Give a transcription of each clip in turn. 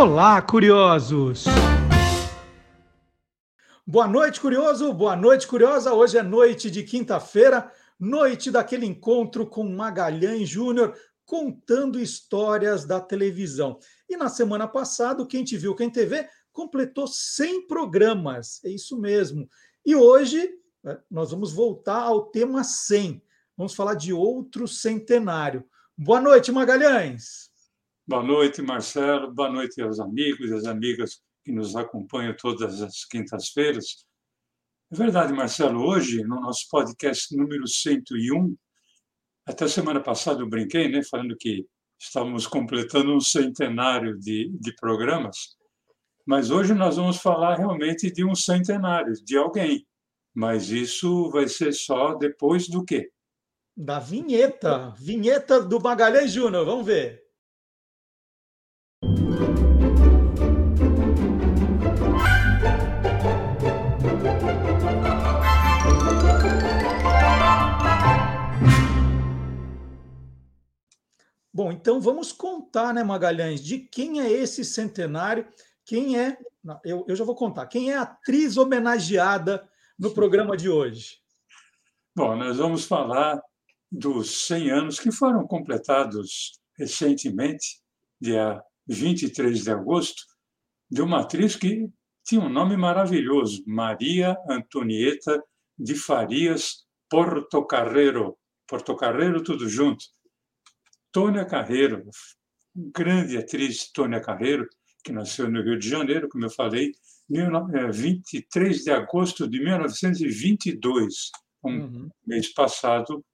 Olá, curiosos! Boa noite, curioso! Boa noite, curiosa! Hoje é noite de quinta-feira, noite daquele encontro com Magalhães Júnior contando histórias da televisão. E na semana passada, Quem Te Viu, Quem TV completou 100 programas, é isso mesmo. E hoje né, nós vamos voltar ao tema 100. Vamos falar de outro centenário. Boa noite, Magalhães! Boa noite, Marcelo. Boa noite aos amigos e às amigas que nos acompanham todas as quintas-feiras. É verdade, Marcelo, hoje, no nosso podcast número 101, até semana passada eu brinquei, né, falando que estávamos completando um centenário de, de programas, mas hoje nós vamos falar realmente de um centenário, de alguém. Mas isso vai ser só depois do quê? Da vinheta. Vinheta do Magalhães Júnior, vamos ver. Bom, então vamos contar, né, Magalhães, de quem é esse centenário, quem é. Eu, eu já vou contar, quem é a atriz homenageada no programa de hoje? Bom, nós vamos falar dos 100 anos que foram completados recentemente, dia 23 de agosto, de uma atriz que tinha um nome maravilhoso, Maria Antonieta de Farias Portocarrero. Portocarrero tudo junto. Tônia Carreiro, grande atriz Tônia Carreiro, que nasceu no Rio de Janeiro, como eu falei, 23 de agosto de 1922. Um uhum. mês passado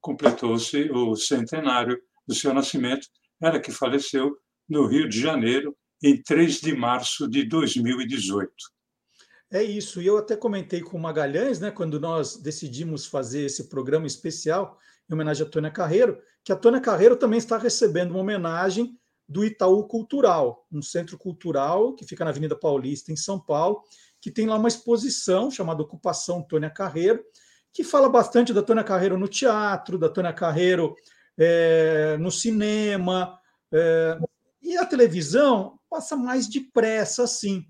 completou-se o centenário do seu nascimento. Ela que faleceu no Rio de Janeiro em 3 de março de 2018. É isso, e eu até comentei com o Magalhães, né, quando nós decidimos fazer esse programa especial em homenagem a Tônia Carreiro, que a Tônia Carreiro também está recebendo uma homenagem do Itaú Cultural, um centro cultural que fica na Avenida Paulista, em São Paulo, que tem lá uma exposição chamada Ocupação Tônia Carreiro, que fala bastante da Tônia Carreiro no teatro, da Tônia Carreiro é, no cinema, é, e a televisão passa mais depressa assim.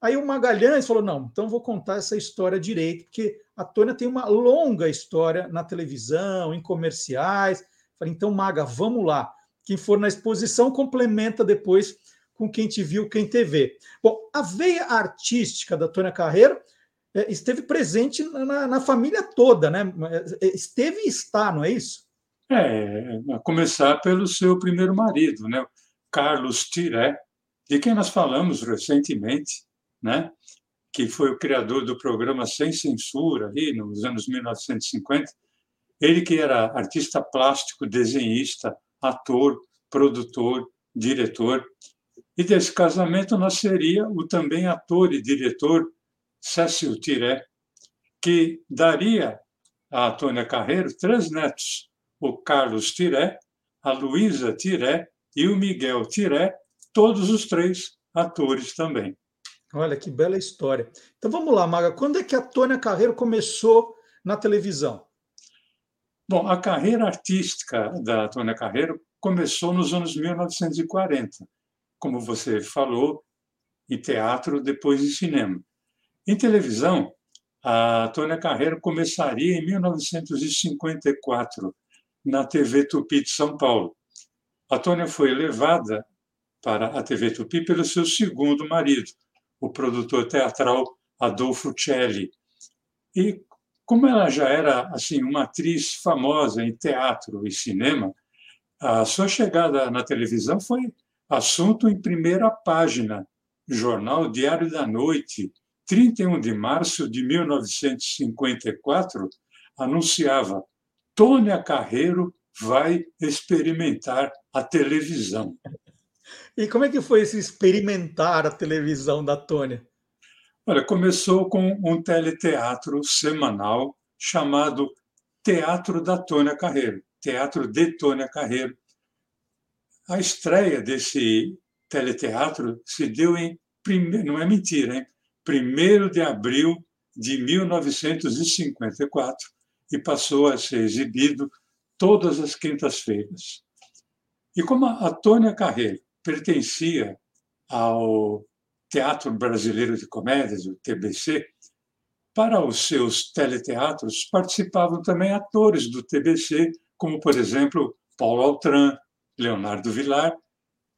Aí o Magalhães falou: não, então vou contar essa história direito, porque a Tônia tem uma longa história na televisão, em comerciais. Falei, então, Maga, vamos lá. Quem for na exposição complementa depois com quem te viu, quem te vê. Bom, a veia artística da Tônia Carreiro é, esteve presente na, na, família toda, né? É, esteve e está, não é isso? É, a começar pelo seu primeiro marido, né? Carlos Tiré, de quem nós falamos recentemente, né? que foi o criador do programa Sem Censura, ali nos anos 1950. Ele que era artista plástico, desenhista, ator, produtor, diretor. E desse casamento nasceria o também ator e diretor Cécio Tiré, que daria a Tônia Carreiro três netos, o Carlos Tiré, a Luísa Tiré e o Miguel Tiré, todos os três atores também. Olha que bela história. Então vamos lá, Maga. Quando é que a Tônia Carreiro começou na televisão? Bom, a carreira artística da Tônia Carreiro começou nos anos 1940, como você falou, em teatro, depois em cinema. Em televisão, a Tônia Carreiro começaria em 1954, na TV Tupi de São Paulo. A Tônia foi levada para a TV Tupi pelo seu segundo marido, o produtor teatral Adolfo Celli. E como ela já era assim uma atriz famosa em teatro e cinema, a sua chegada na televisão foi assunto em primeira página, jornal Diário da Noite, 31 de março de 1954, anunciava: Tônia Carreiro vai experimentar a televisão. E como é que foi esse experimentar a televisão da Tônia? Olha, começou com um teleteatro semanal chamado Teatro da Tônia Carreiro, Teatro de Tônia Carreiro. A estreia desse teleteatro se deu em, não é mentira, hein? 1 de abril de 1954 e passou a ser exibido todas as quintas-feiras. E como a Tônia Carreiro pertencia ao Teatro Brasileiro de Comédias, o TBC, para os seus teleteatros participavam também atores do TBC, como, por exemplo, Paulo Altran, Leonardo Vilar,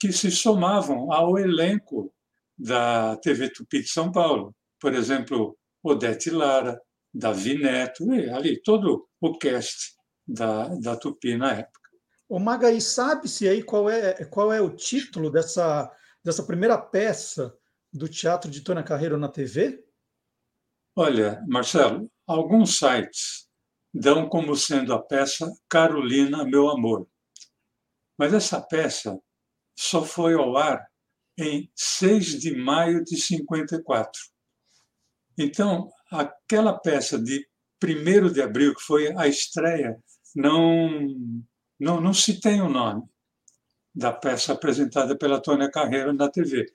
que se somavam ao elenco da TV Tupi de São Paulo. Por exemplo, Odete Lara, Davi Neto, e ali todo o cast da, da Tupi na época. O Magaí, sabe-se aí qual é, qual é o título dessa, dessa primeira peça do Teatro de Tônia Carreiro na TV? Olha, Marcelo, alguns sites dão como sendo a peça Carolina, meu amor. Mas essa peça só foi ao ar em 6 de maio de 54. Então, aquela peça de 1 de abril, que foi a estreia, não, não, não se tem o nome da peça apresentada pela Tônia Carreira na TV.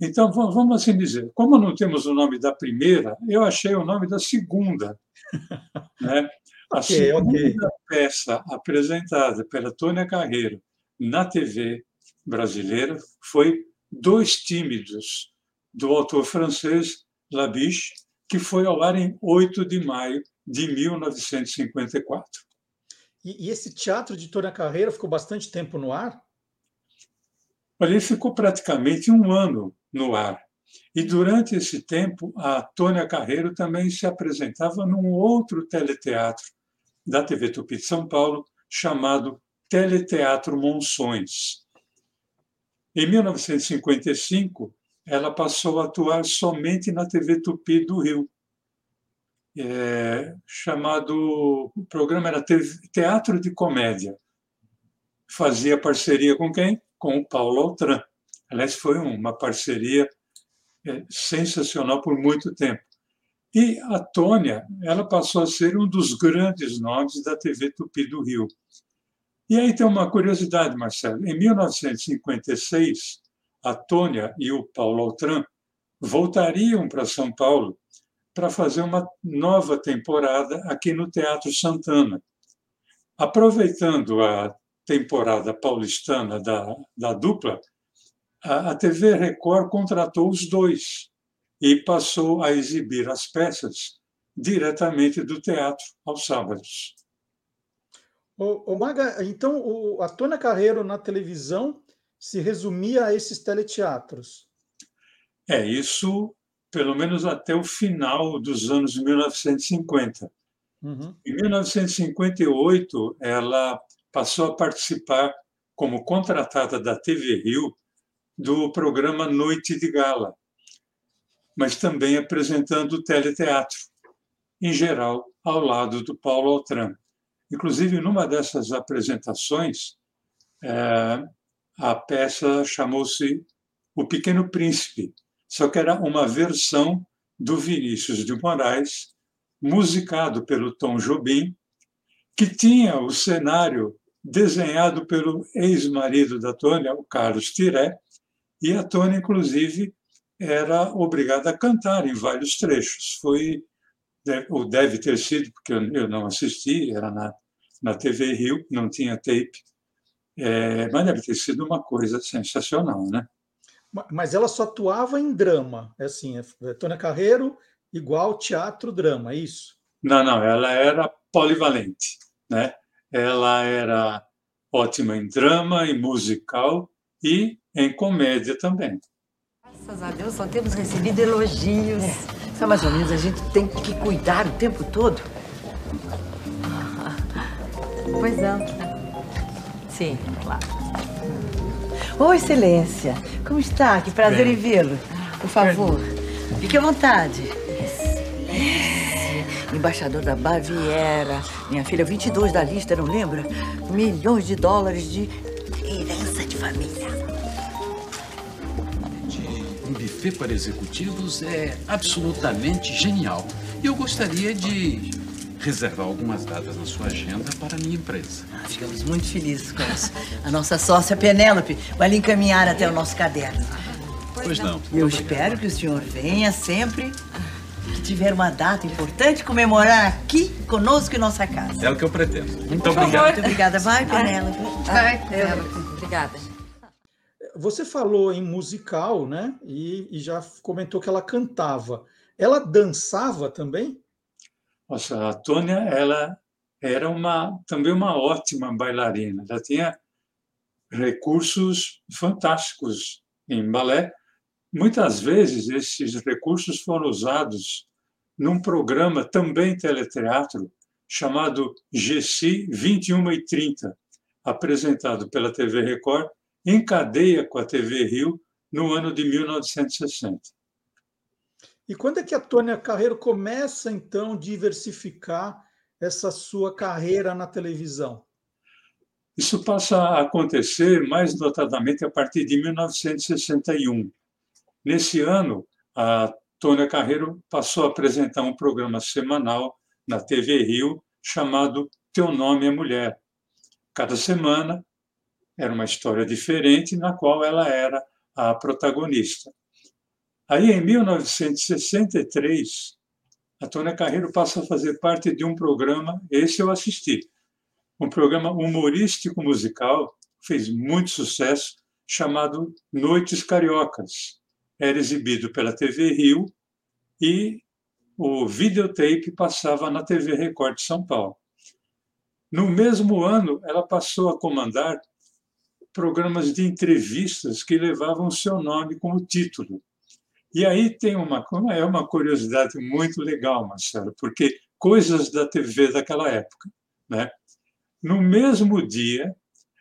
Então, vamos assim dizer, como não temos o nome da primeira, eu achei o nome da segunda. Né? A okay, segunda okay. peça apresentada pela Tônia Carreiro na TV brasileira foi Dois Tímidos, do autor francês Labiche, que foi ao ar em 8 de maio de 1954. E, e esse teatro de Tônia Carreiro ficou bastante tempo no ar? Ele ficou praticamente um ano no ar. E durante esse tempo, a Tônia Carreiro também se apresentava num outro teleteatro da TV Tupi de São Paulo, chamado Teleteatro Monções. Em 1955, ela passou a atuar somente na TV Tupi do Rio. É, chamado o programa era Teatro de Comédia. Fazia parceria com quem? Com o Paulo Altran. Aliás, foi uma parceria é, sensacional por muito tempo. E a Tônia, ela passou a ser um dos grandes nomes da TV Tupi do Rio. E aí tem uma curiosidade, Marcelo. Em 1956, a Tônia e o Paulo Altran voltariam para São Paulo para fazer uma nova temporada aqui no Teatro Santana. Aproveitando a temporada paulistana da, da dupla, a, a TV Record contratou os dois e passou a exibir as peças diretamente do teatro aos sábados. O, o Maga, então o, a Tônia Carreiro na televisão se resumia a esses teleteatros? É, isso pelo menos até o final dos anos 1950. Uhum. Em 1958, ela passou a participar como contratada da TV Rio do programa Noite de Gala, mas também apresentando o teleteatro, em geral, ao lado do Paulo Altran. Inclusive, numa dessas apresentações, é, a peça chamou-se O Pequeno Príncipe, só que era uma versão do Vinícius de Moraes, musicado pelo Tom Jobim, que tinha o cenário desenhado pelo ex-marido da Tônia, o Carlos Tiré, e a Tônia, inclusive, era obrigada a cantar em vários trechos. Foi, ou deve ter sido, porque eu não assisti, era na, na TV Rio, não tinha tape, é, mas deve ter sido uma coisa sensacional, né? Mas ela só atuava em drama, é assim, é Tônia Carreiro igual teatro-drama, é isso? Não, não, ela era polivalente, né? Ela era ótima em drama, em musical e em comédia também. Graças a Deus só temos recebido elogios. É. Só mais ou menos a gente tem que cuidar o tempo todo. Pois não. Sim, claro. Ô, Excelência, como está? Que prazer Bem. em vê-lo. Por favor, fique à vontade. Embaixador da Baviera. Minha filha, 22 da lista, não lembra? Milhões de dólares de herança de família buffet para executivos é absolutamente genial. E eu gostaria de reservar algumas datas na sua agenda para a minha empresa. Ah, ficamos muito felizes com isso. A nossa sócia Penélope vai lhe encaminhar até o nosso caderno. Pois não. Eu espero que o senhor venha sempre que tiver uma data importante comemorar aqui conosco em nossa casa. É o que eu pretendo. Muito obrigado. Muito obrigada. Vai, Penélope. Vai, Penélope. Obrigada. Você falou em musical, né? E, e, já comentou que ela cantava. Ela dançava também? Nossa, a Tônia, ela era uma também uma ótima bailarina. Ela tinha recursos fantásticos em balé. Muitas vezes esses recursos foram usados num programa também teleteatro chamado GC 21 e 30, apresentado pela TV Record em cadeia com a TV Rio no ano de 1960. E quando é que a Tônia Carreiro começa, então, a diversificar essa sua carreira na televisão? Isso passa a acontecer mais notadamente a partir de 1961. Nesse ano, a Tônia Carreiro passou a apresentar um programa semanal na TV Rio chamado Teu Nome é Mulher. Cada semana era uma história diferente na qual ela era a protagonista. Aí, em 1963, a Tônia Carreiro passa a fazer parte de um programa, esse eu assisti, um programa humorístico musical, fez muito sucesso, chamado Noites Cariocas. Era exibido pela TV Rio e o videotape passava na TV Record de São Paulo. No mesmo ano, ela passou a comandar programas de entrevistas que levavam seu nome como título. E aí tem uma, é uma curiosidade muito legal, Marcelo, porque coisas da TV daquela época. Né? No mesmo dia,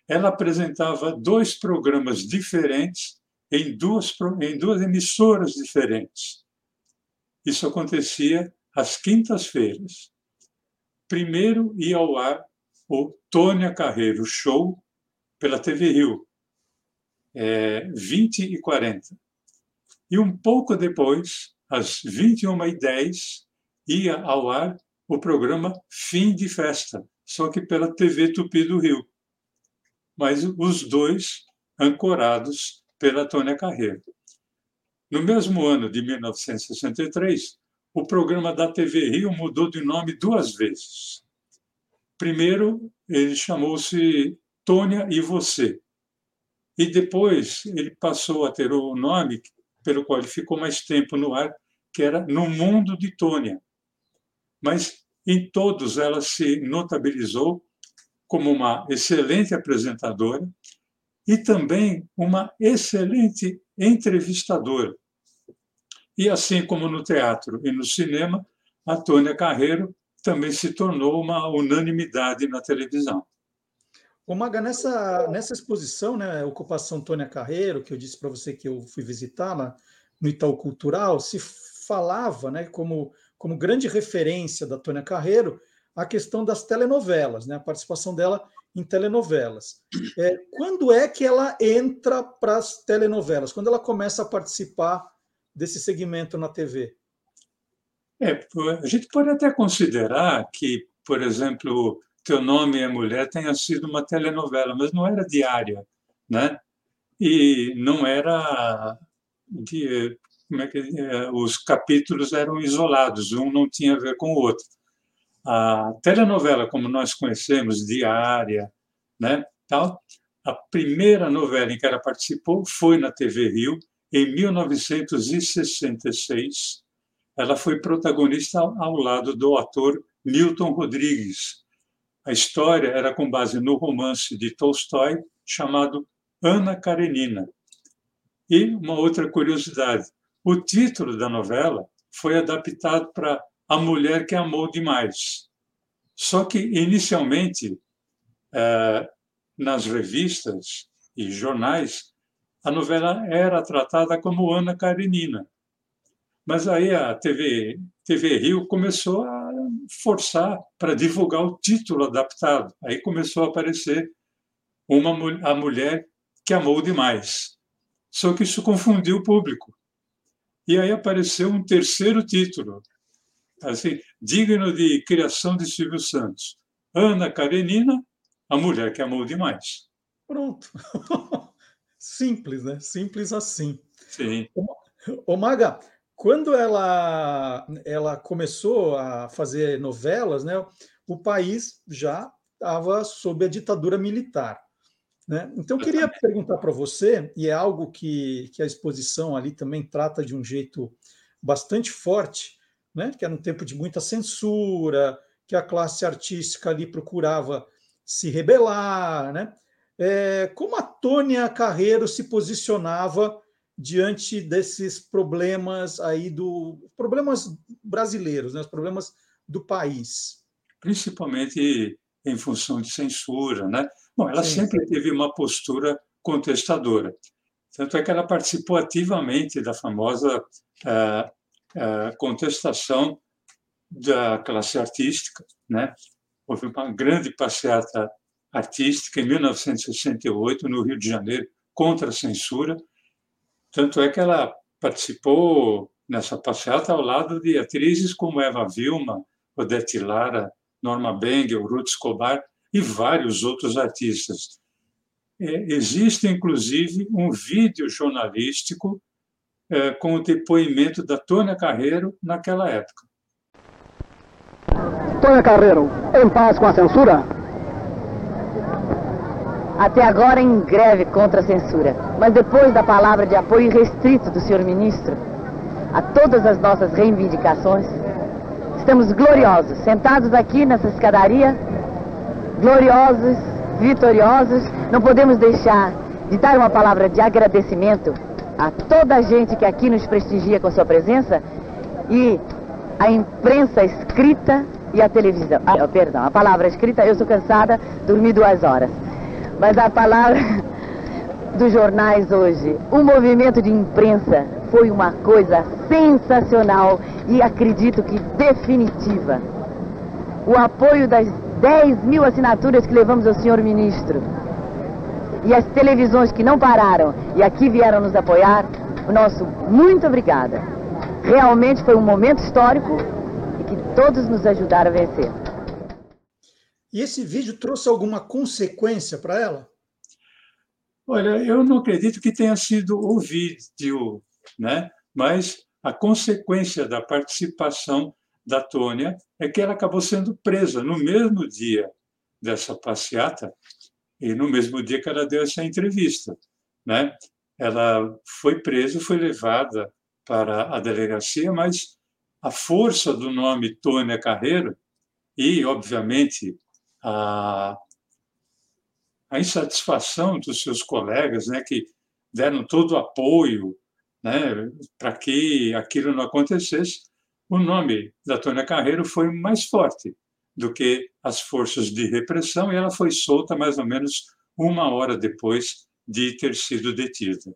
ela apresentava dois programas diferentes em duas, em duas emissoras diferentes. Isso acontecia às quintas-feiras. Primeiro ia ao ar o Tônia Carreiro Show pela TV Rio, é, 20 e 40. E um pouco depois, às 21h10, ia ao ar o programa Fim de Festa, só que pela TV Tupi do Rio. Mas os dois ancorados pela Tônia Carreiro. No mesmo ano de 1963, o programa da TV Rio mudou de nome duas vezes. Primeiro, ele chamou-se Tônia e Você. E depois ele passou a ter o nome pelo qual ele ficou mais tempo no ar, que era No Mundo de Tônia. Mas em todos ela se notabilizou como uma excelente apresentadora e também uma excelente entrevistadora. E assim como no teatro e no cinema, a Tônia Carreiro também se tornou uma unanimidade na televisão. O Maga, nessa, nessa exposição, né, Ocupação Tônia Carreiro, que eu disse para você que eu fui visitar lá no Itaú Cultural, se falava né, como como grande referência da Tônia Carreiro a questão das telenovelas, né? a participação dela em telenovelas. É, quando é que ela entra para as telenovelas? Quando ela começa a participar desse segmento na TV? É, a gente pode até considerar que, por exemplo, Teu Nome é Mulher tenha sido uma telenovela, mas não era diária, né? E não era de, como é que é, os capítulos eram isolados, um não tinha a ver com o outro. A telenovela, como nós conhecemos, diária, né, tal, a primeira novela em que ela participou foi na TV Rio, em 1966. Ela foi protagonista ao lado do ator Milton Rodrigues. A história era com base no romance de Tolstói chamado Ana Karenina. E uma outra curiosidade: o título da novela foi adaptado para A Mulher que Amou Demais. Só que, inicialmente, é, nas revistas e jornais, a novela era tratada como Ana Karenina. Mas aí a TV, TV Rio começou a forçar para divulgar o título adaptado. Aí começou a aparecer uma, a mulher que amou demais. Só que isso confundiu o público. E aí apareceu um terceiro título, assim, digno de criação de Silvio Santos. Ana Karenina, a mulher que amou demais. Pronto. Simples, né? Simples assim. Sim. Ô, Maga, quando ela, ela começou a fazer novelas, né, o país já estava sob a ditadura militar. Né? Então, eu queria perguntar para você, e é algo que, que a exposição ali também trata de um jeito bastante forte, né? que era um tempo de muita censura, que a classe artística ali procurava se rebelar, né? É, como a Tônia Carreiro se posicionava diante desses problemas aí do problemas brasileiros, né, os problemas do país, principalmente em função de censura, né? Bom, ela Sim. sempre teve uma postura contestadora, tanto é que ela participou ativamente da famosa uh, uh, contestação da classe artística, né? Houve uma grande passeata artística em 1968 no Rio de Janeiro contra a censura tanto é que ela participou nessa passeata ao lado de atrizes como Eva Vilma, Odete Lara, Norma Bengel, Ruth Escobar e vários outros artistas. É, existe, inclusive, um vídeo jornalístico é, com o depoimento da Tônia Carreiro naquela época. Tônia Carreiro, em paz com a censura? Até agora em greve contra a censura. Mas depois da palavra de apoio restrito do senhor ministro a todas as nossas reivindicações, estamos gloriosos, sentados aqui nessa escadaria, gloriosos, vitoriosos. Não podemos deixar de dar uma palavra de agradecimento a toda a gente que aqui nos prestigia com sua presença e a imprensa escrita e a televisão. Ah, perdão, a palavra escrita, eu sou cansada, dormi duas horas. Mas a palavra dos jornais hoje, o movimento de imprensa foi uma coisa sensacional e acredito que definitiva. O apoio das 10 mil assinaturas que levamos ao senhor ministro e as televisões que não pararam e aqui vieram nos apoiar, o nosso muito obrigada. Realmente foi um momento histórico e que todos nos ajudaram a vencer. E esse vídeo trouxe alguma consequência para ela? Olha, eu não acredito que tenha sido o vídeo, né? mas a consequência da participação da Tônia é que ela acabou sendo presa no mesmo dia dessa passeata e no mesmo dia que ela deu essa entrevista. Né? Ela foi presa, foi levada para a delegacia, mas a força do nome Tônia Carreiro e, obviamente, a, a insatisfação dos seus colegas, né, que deram todo o apoio né, para que aquilo não acontecesse, o nome da Tônia Carreiro foi mais forte do que as forças de repressão e ela foi solta mais ou menos uma hora depois de ter sido detida.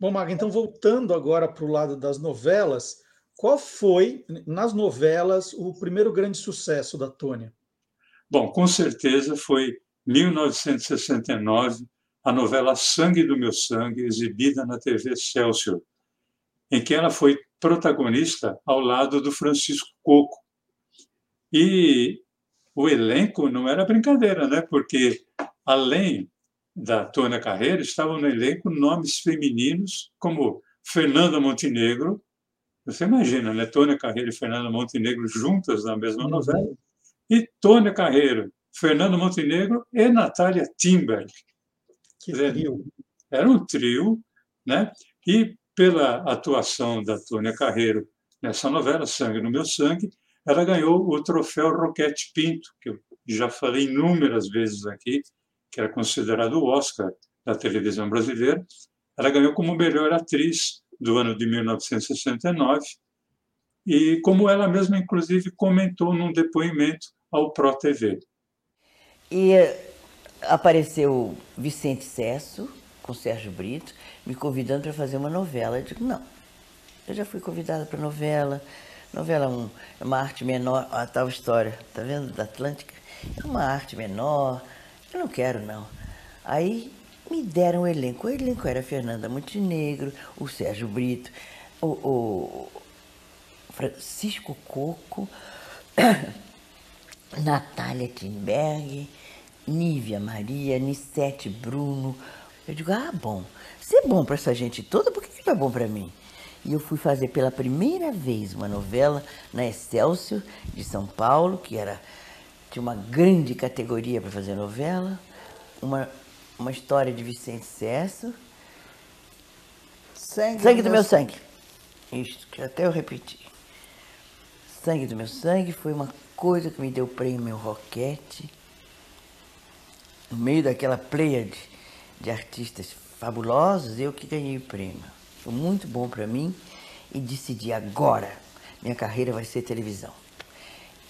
Bom, Maga, então voltando agora para o lado das novelas, qual foi, nas novelas, o primeiro grande sucesso da Tônia? Bom, com certeza foi 1969, a novela Sangue do Meu Sangue, exibida na TV Excelsior, em que ela foi protagonista ao lado do Francisco Coco. E o elenco não era brincadeira, né? Porque além da Tônia Carreira, estavam no elenco nomes femininos como Fernanda Montenegro. Você imagina, né? Tônia Carreira e Fernanda Montenegro juntas na mesma novela e Tônia Carreiro, Fernando Montenegro e Natália Timberg. Que trio. Era um trio, né? E pela atuação da Tônia Carreiro nessa novela, Sangue no Meu Sangue, ela ganhou o troféu Roquete Pinto, que eu já falei inúmeras vezes aqui, que era considerado o Oscar da televisão brasileira. Ela ganhou como melhor atriz do ano de 1969 e como ela mesma, inclusive, comentou num depoimento ao Pro TV. E apareceu Vicente Cesso, com Sérgio Brito, me convidando para fazer uma novela. Eu digo, não, eu já fui convidada para novela. Novela um, é uma arte menor, a tal história, tá vendo, da Atlântica? É uma arte menor, eu não quero, não. Aí me deram o elenco. O elenco era Fernanda Montenegro, o Sérgio Brito, o, o Francisco Coco, Natália Timberg, Nívia Maria, Nissete Bruno. Eu digo, ah, bom, se é bom para essa gente toda, por que, que não é bom para mim? E eu fui fazer pela primeira vez uma novela na Excelsior de São Paulo, que era tinha uma grande categoria para fazer novela, uma uma história de Vicente Cesso. Sangue, sangue do, meu sangue. Isto, que até eu repeti. Sangue do meu sangue foi uma coisa que me deu prêmio meu roquete. No meio daquela pleia de, de artistas fabulosos, eu que ganhei o prêmio. Foi muito bom para mim e decidi agora, minha carreira vai ser televisão.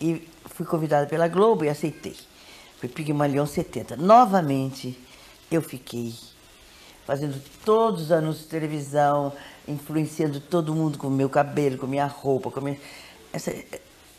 E fui convidada pela Globo e aceitei. Foi Pigmalion 70. Novamente, eu fiquei fazendo todos os anúncios de televisão, influenciando todo mundo com o meu cabelo, com minha roupa, com minha... Essa,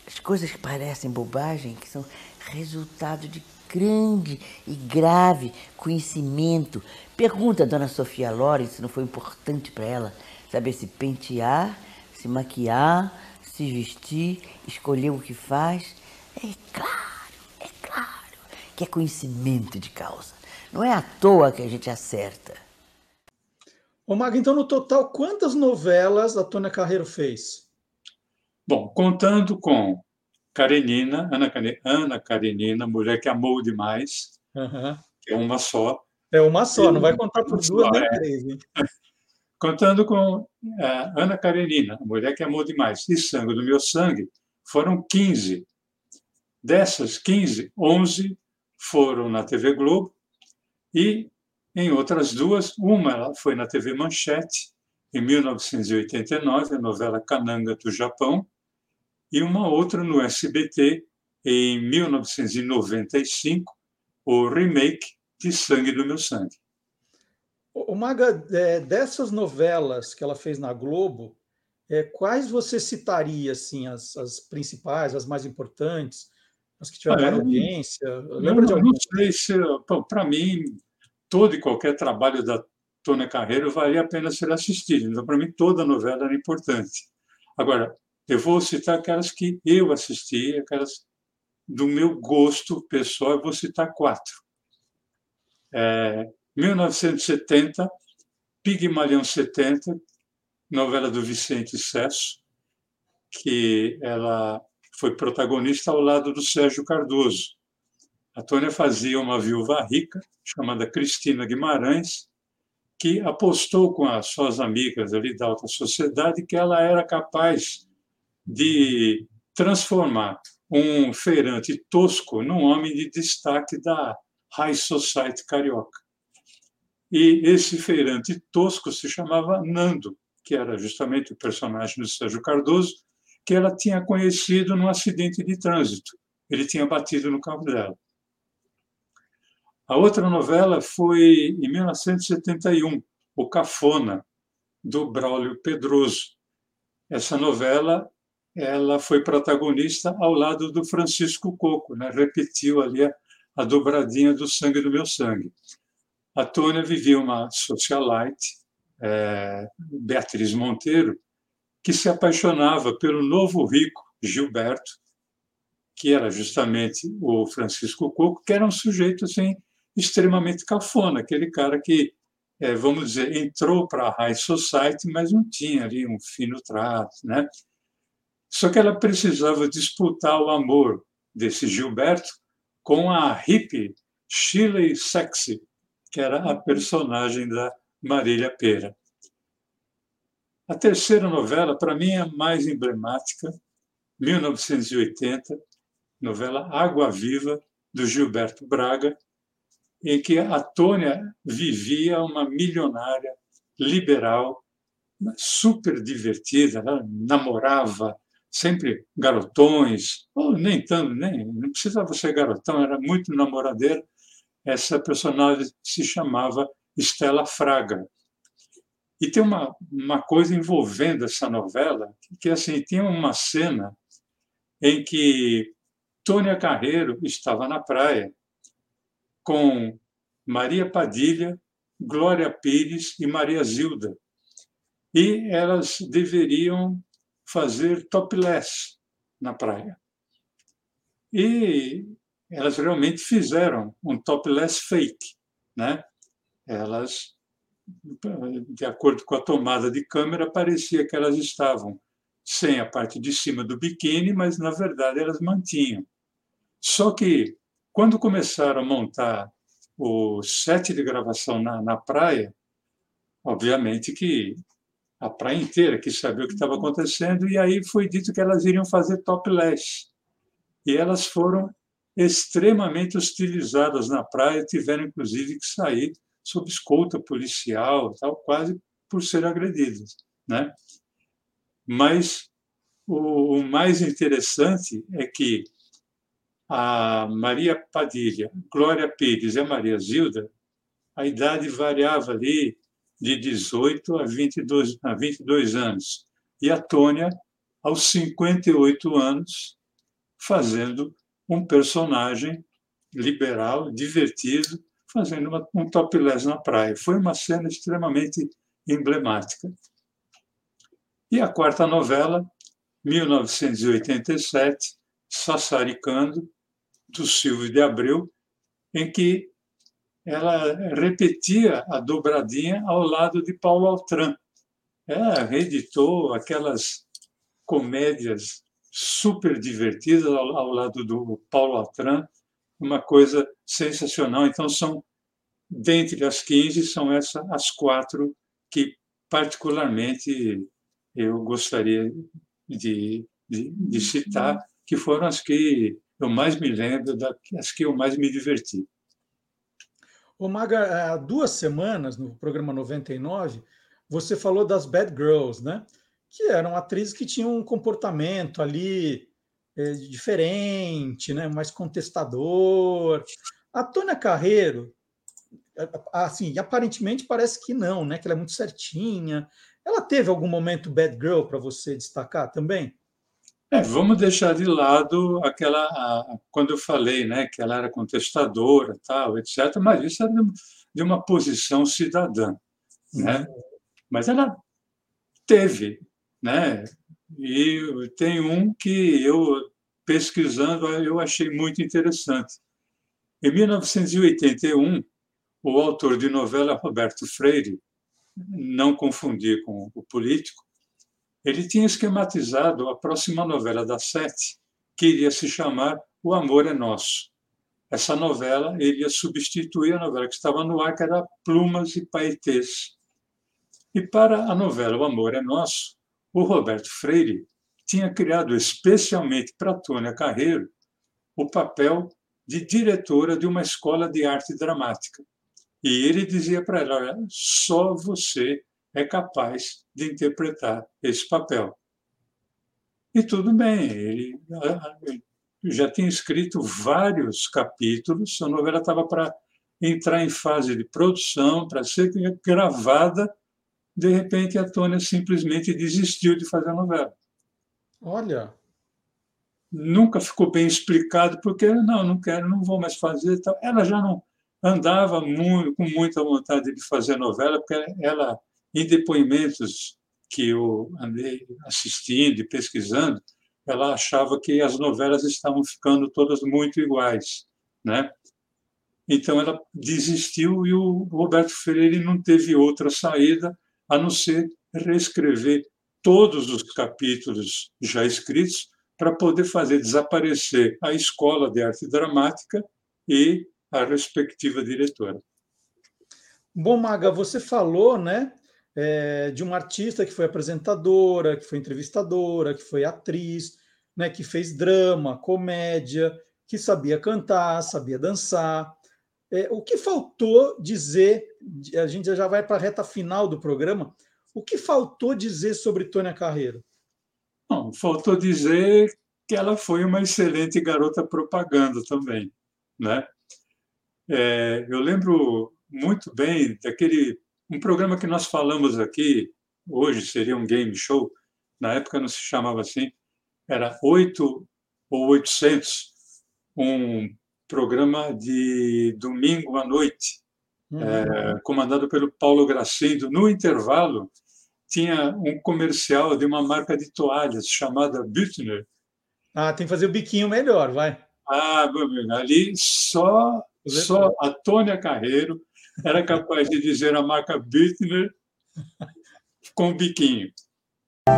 as coisas que parecem bobagem, que são resultado de grande e grave conhecimento. Pergunta a dona Sofia Loren se não foi importante para ela saber se pentear, se maquiar, se vestir, escolher o que faz. É claro, é claro que é conhecimento de causa. Não é à toa que a gente acerta. Ô Maga, então no total, quantas novelas a Tônia Carreiro fez? Bom, contando com Karenina, Ana, Ana Karenina, Mulher que Amou Demais, uhum. que é uma só. É uma só, não vai contar por duas nem é. três. Hein? Contando com uh, Ana Karenina, Mulher que Amou Demais, e Sangue do Meu Sangue, foram 15. Dessas 15, 11 foram na TV Globo e em outras duas, uma ela foi na TV Manchete, em 1989, a novela Cananga do Japão, e uma outra no SBT, em 1995, o remake de Sangue do Meu Sangue. O Maga, é, dessas novelas que ela fez na Globo, é, quais você citaria assim as, as, principais, as mais importantes, as que tiveram ah, audiência? Lembra não, de alguma? Não sei se, para mim, todo e qualquer trabalho da Tônia Carreiro valia a pena ser assistido. Então, para mim, toda novela era importante. Agora, eu vou citar aquelas que eu assisti, aquelas do meu gosto pessoal, eu vou citar quatro. É, 1970, Pigmalion 70, novela do Vicente Sesso, que ela foi protagonista ao lado do Sérgio Cardoso. A Tônia fazia uma viúva rica, chamada Cristina Guimarães, que apostou com as suas amigas ali da alta sociedade que ela era capaz de transformar um feirante tosco num homem de destaque da high society carioca. E esse feirante tosco se chamava Nando, que era justamente o personagem do Sérgio Cardoso, que ela tinha conhecido num acidente de trânsito. Ele tinha batido no carro dela. A outra novela foi em 1971, O Cafona, do Braulio Pedroso. Essa novela ela foi protagonista ao lado do Francisco Coco, né? repetiu ali a, a dobradinha do Sangue do Meu Sangue. A Tônia vivia uma socialite, é, Beatriz Monteiro, que se apaixonava pelo novo rico Gilberto, que era justamente o Francisco Coco, que era um sujeito assim, extremamente cafona, aquele cara que, é, vamos dizer, entrou para a high society, mas não tinha ali um fino trato, né? Só que ela precisava disputar o amor desse Gilberto com a hippie Shirley Sexy, que era a personagem da Marília Pera. A terceira novela, para mim, é a mais emblemática, 1980, novela Água Viva, do Gilberto Braga, em que a Tônia vivia uma milionária liberal, super divertida, namorava sempre garotões, ou nem tanto, nem, não precisava ser garotão, era muito namoradeira. Essa personagem se chamava Estela Fraga. E tem uma, uma coisa envolvendo essa novela, que assim, tem uma cena em que Tônia Carreiro estava na praia com Maria Padilha, Glória Pires e Maria Zilda. E elas deveriam fazer topless na praia. E elas realmente fizeram um topless fake, né? Elas, de acordo com a tomada de câmera, parecia que elas estavam sem a parte de cima do biquíni, mas na verdade elas mantinham. Só que quando começaram a montar o set de gravação na, na praia, obviamente que a praia inteira quis saber o que estava acontecendo, e aí foi dito que elas iriam fazer topless. E elas foram extremamente hostilizadas na praia, tiveram inclusive que sair sob escolta policial, tal, quase por ser agredidas, né? Mas o, o mais interessante é que a Maria Padilha, Glória Pires e a Maria Zilda, a idade variava ali de 18 a 22, a 22 anos. E a Tônia, aos 58 anos, fazendo um personagem liberal, divertido, fazendo uma, um topless na praia. Foi uma cena extremamente emblemática. E a quarta novela, 1987, Sassaricando, do Silvio de Abreu, em que ela repetia a dobradinha ao lado de Paulo Altran. Ela reeditou aquelas comédias super divertidas ao, ao lado do Paulo Altran, uma coisa sensacional. Então, são, dentre as 15, são essas as quatro que, particularmente, eu gostaria de, de, de citar, que foram as que eu mais me lembro, das que eu mais me diverti. Ô Maga, há duas semanas, no programa 99, você falou das Bad Girls, né? Que eram atrizes que tinham um comportamento ali é, diferente, né? mais contestador. A Tônia Carreiro, assim, aparentemente parece que não, né? Que ela é muito certinha. Ela teve algum momento bad girl para você destacar também? É, vamos deixar de lado aquela a, quando eu falei, né, que ela era contestadora, tal, etc. Mas isso era de uma posição cidadã, né? Uhum. Mas ela teve, né? E tem um que eu pesquisando eu achei muito interessante. Em 1981, o autor de novela Roberto Freire, não confundir com o político, ele tinha esquematizado a próxima novela da Sete, que iria se chamar O Amor é Nosso. Essa novela iria substituir a novela que estava no ar, que era Plumas e Paetês. E para a novela O Amor é Nosso, o Roberto Freire tinha criado especialmente para Tônia Carreiro o papel de diretora de uma escola de arte dramática. E ele dizia para ela: só você é capaz de interpretar esse papel. E tudo bem, ele, já tinha escrito vários capítulos, a novela estava para entrar em fase de produção, para ser gravada, de repente a Tônia simplesmente desistiu de fazer a novela. Olha. Nunca ficou bem explicado, porque não, não quero, não vou mais fazer. Ela já não andava muito, com muita vontade de fazer novela, porque ela em depoimentos que eu andei assistindo e pesquisando, ela achava que as novelas estavam ficando todas muito iguais, né? Então ela desistiu e o Roberto Freire não teve outra saída a não ser reescrever todos os capítulos já escritos para poder fazer desaparecer a escola de arte dramática e a respectiva diretora. Bom, Maga, você falou, né, é, de uma artista que foi apresentadora, que foi entrevistadora, que foi atriz, né, que fez drama, comédia, que sabia cantar, sabia dançar. É, o que faltou dizer, a gente já vai para a reta final do programa, o que faltou dizer sobre Tônia Carreiro? Faltou dizer que ela foi uma excelente garota propaganda também, né? É, eu lembro muito bem daquele um programa que nós falamos aqui, hoje seria um game show, na época não se chamava assim, era 8 ou 800, um programa de domingo à noite, uhum. é, comandado pelo Paulo Gracindo. No intervalo, tinha um comercial de uma marca de toalhas chamada Büttner. Ah, tem que fazer o biquinho melhor, vai. Ah, ali só, só a Tônia Carreiro era capaz de dizer a marca Bittner com biquinho.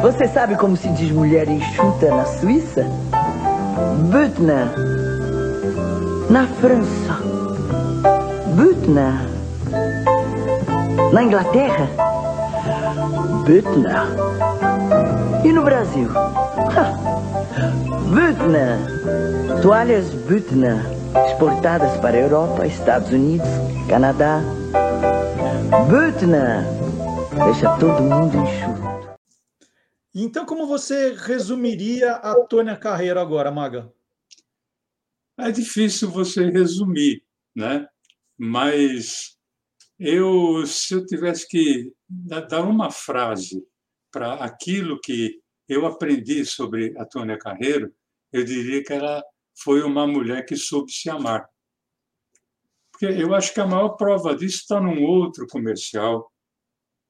Você sabe como se diz mulher enxuta na Suíça? Büttner. Na França, Büttner. Na Inglaterra? Büttner. E no Brasil? Büttner. Toalhas Büttner, exportadas para a Europa, Estados Unidos, Canadá. Büttner. Deixa todo mundo enxuto. Então, como você resumiria a Tônia Carreiro agora, Maga? É difícil você resumir, né? Mas eu, se eu tivesse que dar uma frase para aquilo que eu aprendi sobre a Tônia Carreiro, eu diria que ela foi uma mulher que soube se amar. Porque eu acho que a maior prova disso está num outro comercial,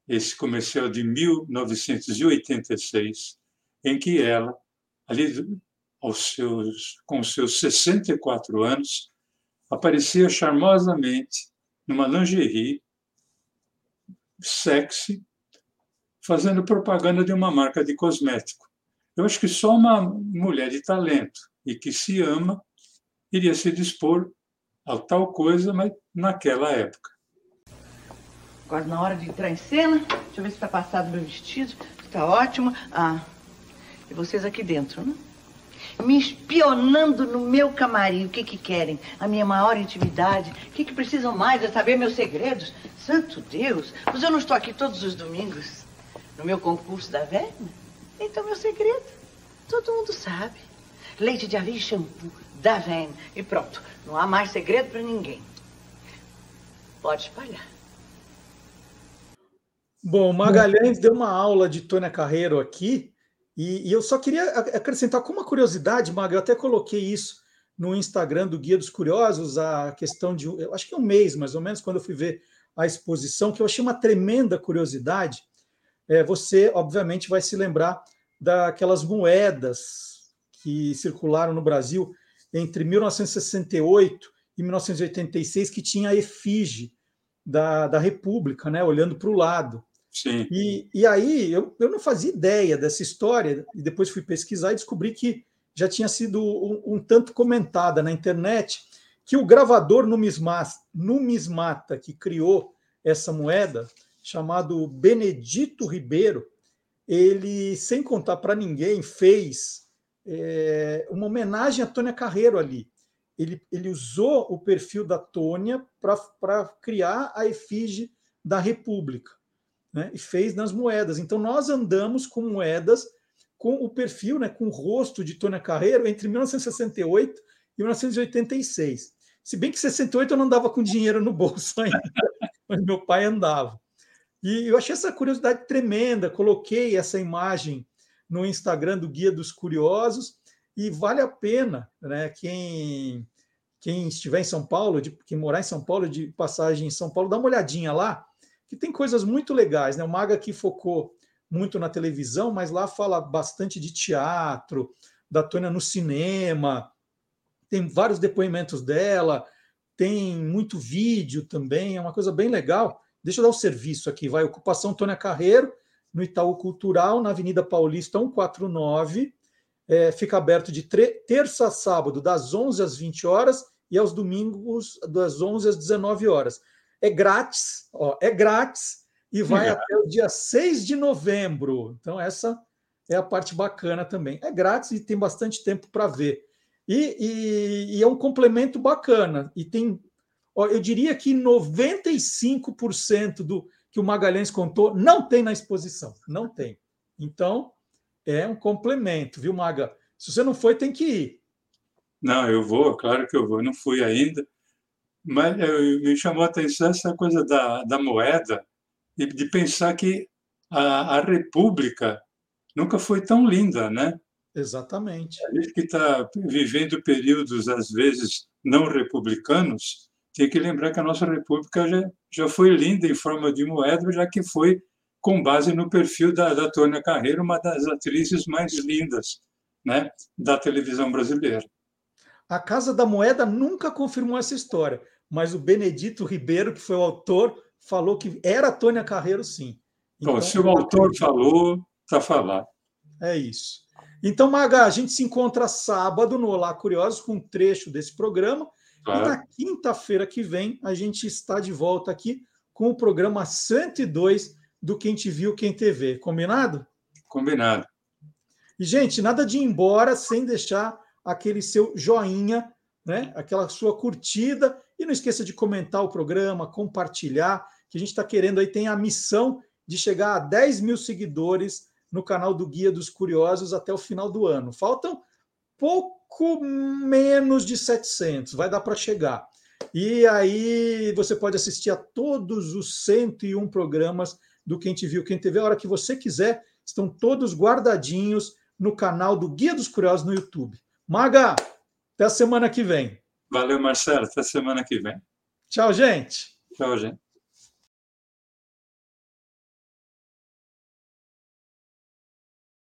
esse comercial de 1986, em que ela, ali aos seus, com seus 64 anos, aparecia charmosamente numa lingerie sexy, fazendo propaganda de uma marca de cosmético. Eu acho que só uma mulher de talento e que se ama iria se dispor a tal coisa, mas naquela época. Agora, na hora de entrar em cena, deixa eu ver se está passado meu vestido. Está ótimo. Ah, e vocês aqui dentro, né? Me espionando no meu camarim. O que que querem? A minha maior intimidade? O que que precisam mais? É saber meus segredos? Santo Deus! Mas eu não estou aqui todos os domingos no meu concurso da verma? Então, meu segredo, todo mundo sabe. Leite de ali, shampoo, da Ven. E pronto. Não há mais segredo para ninguém. Pode espalhar. Bom, Magalhães deu uma aula de Tônia Carreiro aqui, e, e, eu só queria acrescentar com uma curiosidade, Maga, eu até coloquei isso no Instagram do Guia dos Curiosos, a questão de, eu acho que é um mês mais ou menos, quando eu fui ver a exposição, que eu achei uma tremenda curiosidade. É, você, obviamente, vai se lembrar daquelas moedas que circularam no Brasil entre 1968 e 1986, que tinha a efígie da, da República, né, olhando para o lado. Sim. E, e aí eu, eu não fazia ideia dessa história, e depois fui pesquisar e descobri que já tinha sido um, um tanto comentada na internet que o gravador numismata que criou essa moeda, chamado Benedito Ribeiro, ele, sem contar para ninguém, fez é, uma homenagem a Tônia Carreiro ali. Ele, ele usou o perfil da Tônia para criar a efígie da República né, e fez nas moedas. Então, nós andamos com moedas com o perfil, né, com o rosto de Tônia Carreiro entre 1968 e 1986. Se bem que 68 eu não andava com dinheiro no bolso ainda, mas meu pai andava. E eu achei essa curiosidade tremenda, coloquei essa imagem no Instagram do Guia dos Curiosos e vale a pena, né, quem quem estiver em São Paulo, de, quem morar em São Paulo, de passagem em São Paulo, dá uma olhadinha lá, que tem coisas muito legais. Né? O Maga aqui focou muito na televisão, mas lá fala bastante de teatro, da Tônia no cinema, tem vários depoimentos dela, tem muito vídeo também, é uma coisa bem legal. Deixa eu dar o um serviço aqui, vai, Ocupação Tônia Carreiro, no Itaú Cultural, na Avenida Paulista 149, é, fica aberto de terça a sábado, das 11 às 20 horas, e aos domingos, das 11 às 19 horas é grátis, ó, é grátis e vai é. até o dia 6 de novembro. Então, essa é a parte bacana também. É grátis e tem bastante tempo para ver. E, e, e, é um complemento bacana. E tem, ó, eu diria que 95% do que o Magalhães contou não tem na exposição. Não tem. Então, é um complemento, viu, Maga? Se você não foi, tem que ir. Não, eu vou, claro que eu vou. Eu não fui ainda. Mas me chamou a atenção essa coisa da, da moeda e de pensar que a, a República nunca foi tão linda, né? Exatamente. A gente que está vivendo períodos, às vezes, não republicanos, tem que lembrar que a nossa República já, já foi linda em forma de moeda, já que foi com base no perfil da, da Tônia Carreiro, uma das atrizes mais lindas né, da televisão brasileira. A Casa da Moeda nunca confirmou essa história, mas o Benedito Ribeiro, que foi o autor, falou que era Tônia Carreiro, sim. Então, Bom, se o autor falou, está falado. É isso. Então, Maga, a gente se encontra sábado no Olá Curiosos com um trecho desse programa Claro. E na quinta-feira que vem, a gente está de volta aqui com o programa 102 do Quem Te Viu, Quem TV. Combinado? Combinado. E, gente, nada de ir embora sem deixar aquele seu joinha, né? aquela sua curtida. E não esqueça de comentar o programa, compartilhar, que a gente está querendo aí, tem a missão de chegar a 10 mil seguidores no canal do Guia dos Curiosos até o final do ano. Faltam pouco menos de 700, vai dar para chegar. E aí você pode assistir a todos os 101 programas do Quem Te Viu, Quem TV, a hora que você quiser. Estão todos guardadinhos no canal do Guia dos Curiosos no YouTube. Maga, até a semana que vem. Valeu, Marcelo. Até a semana que vem. Tchau, gente. Tchau, gente.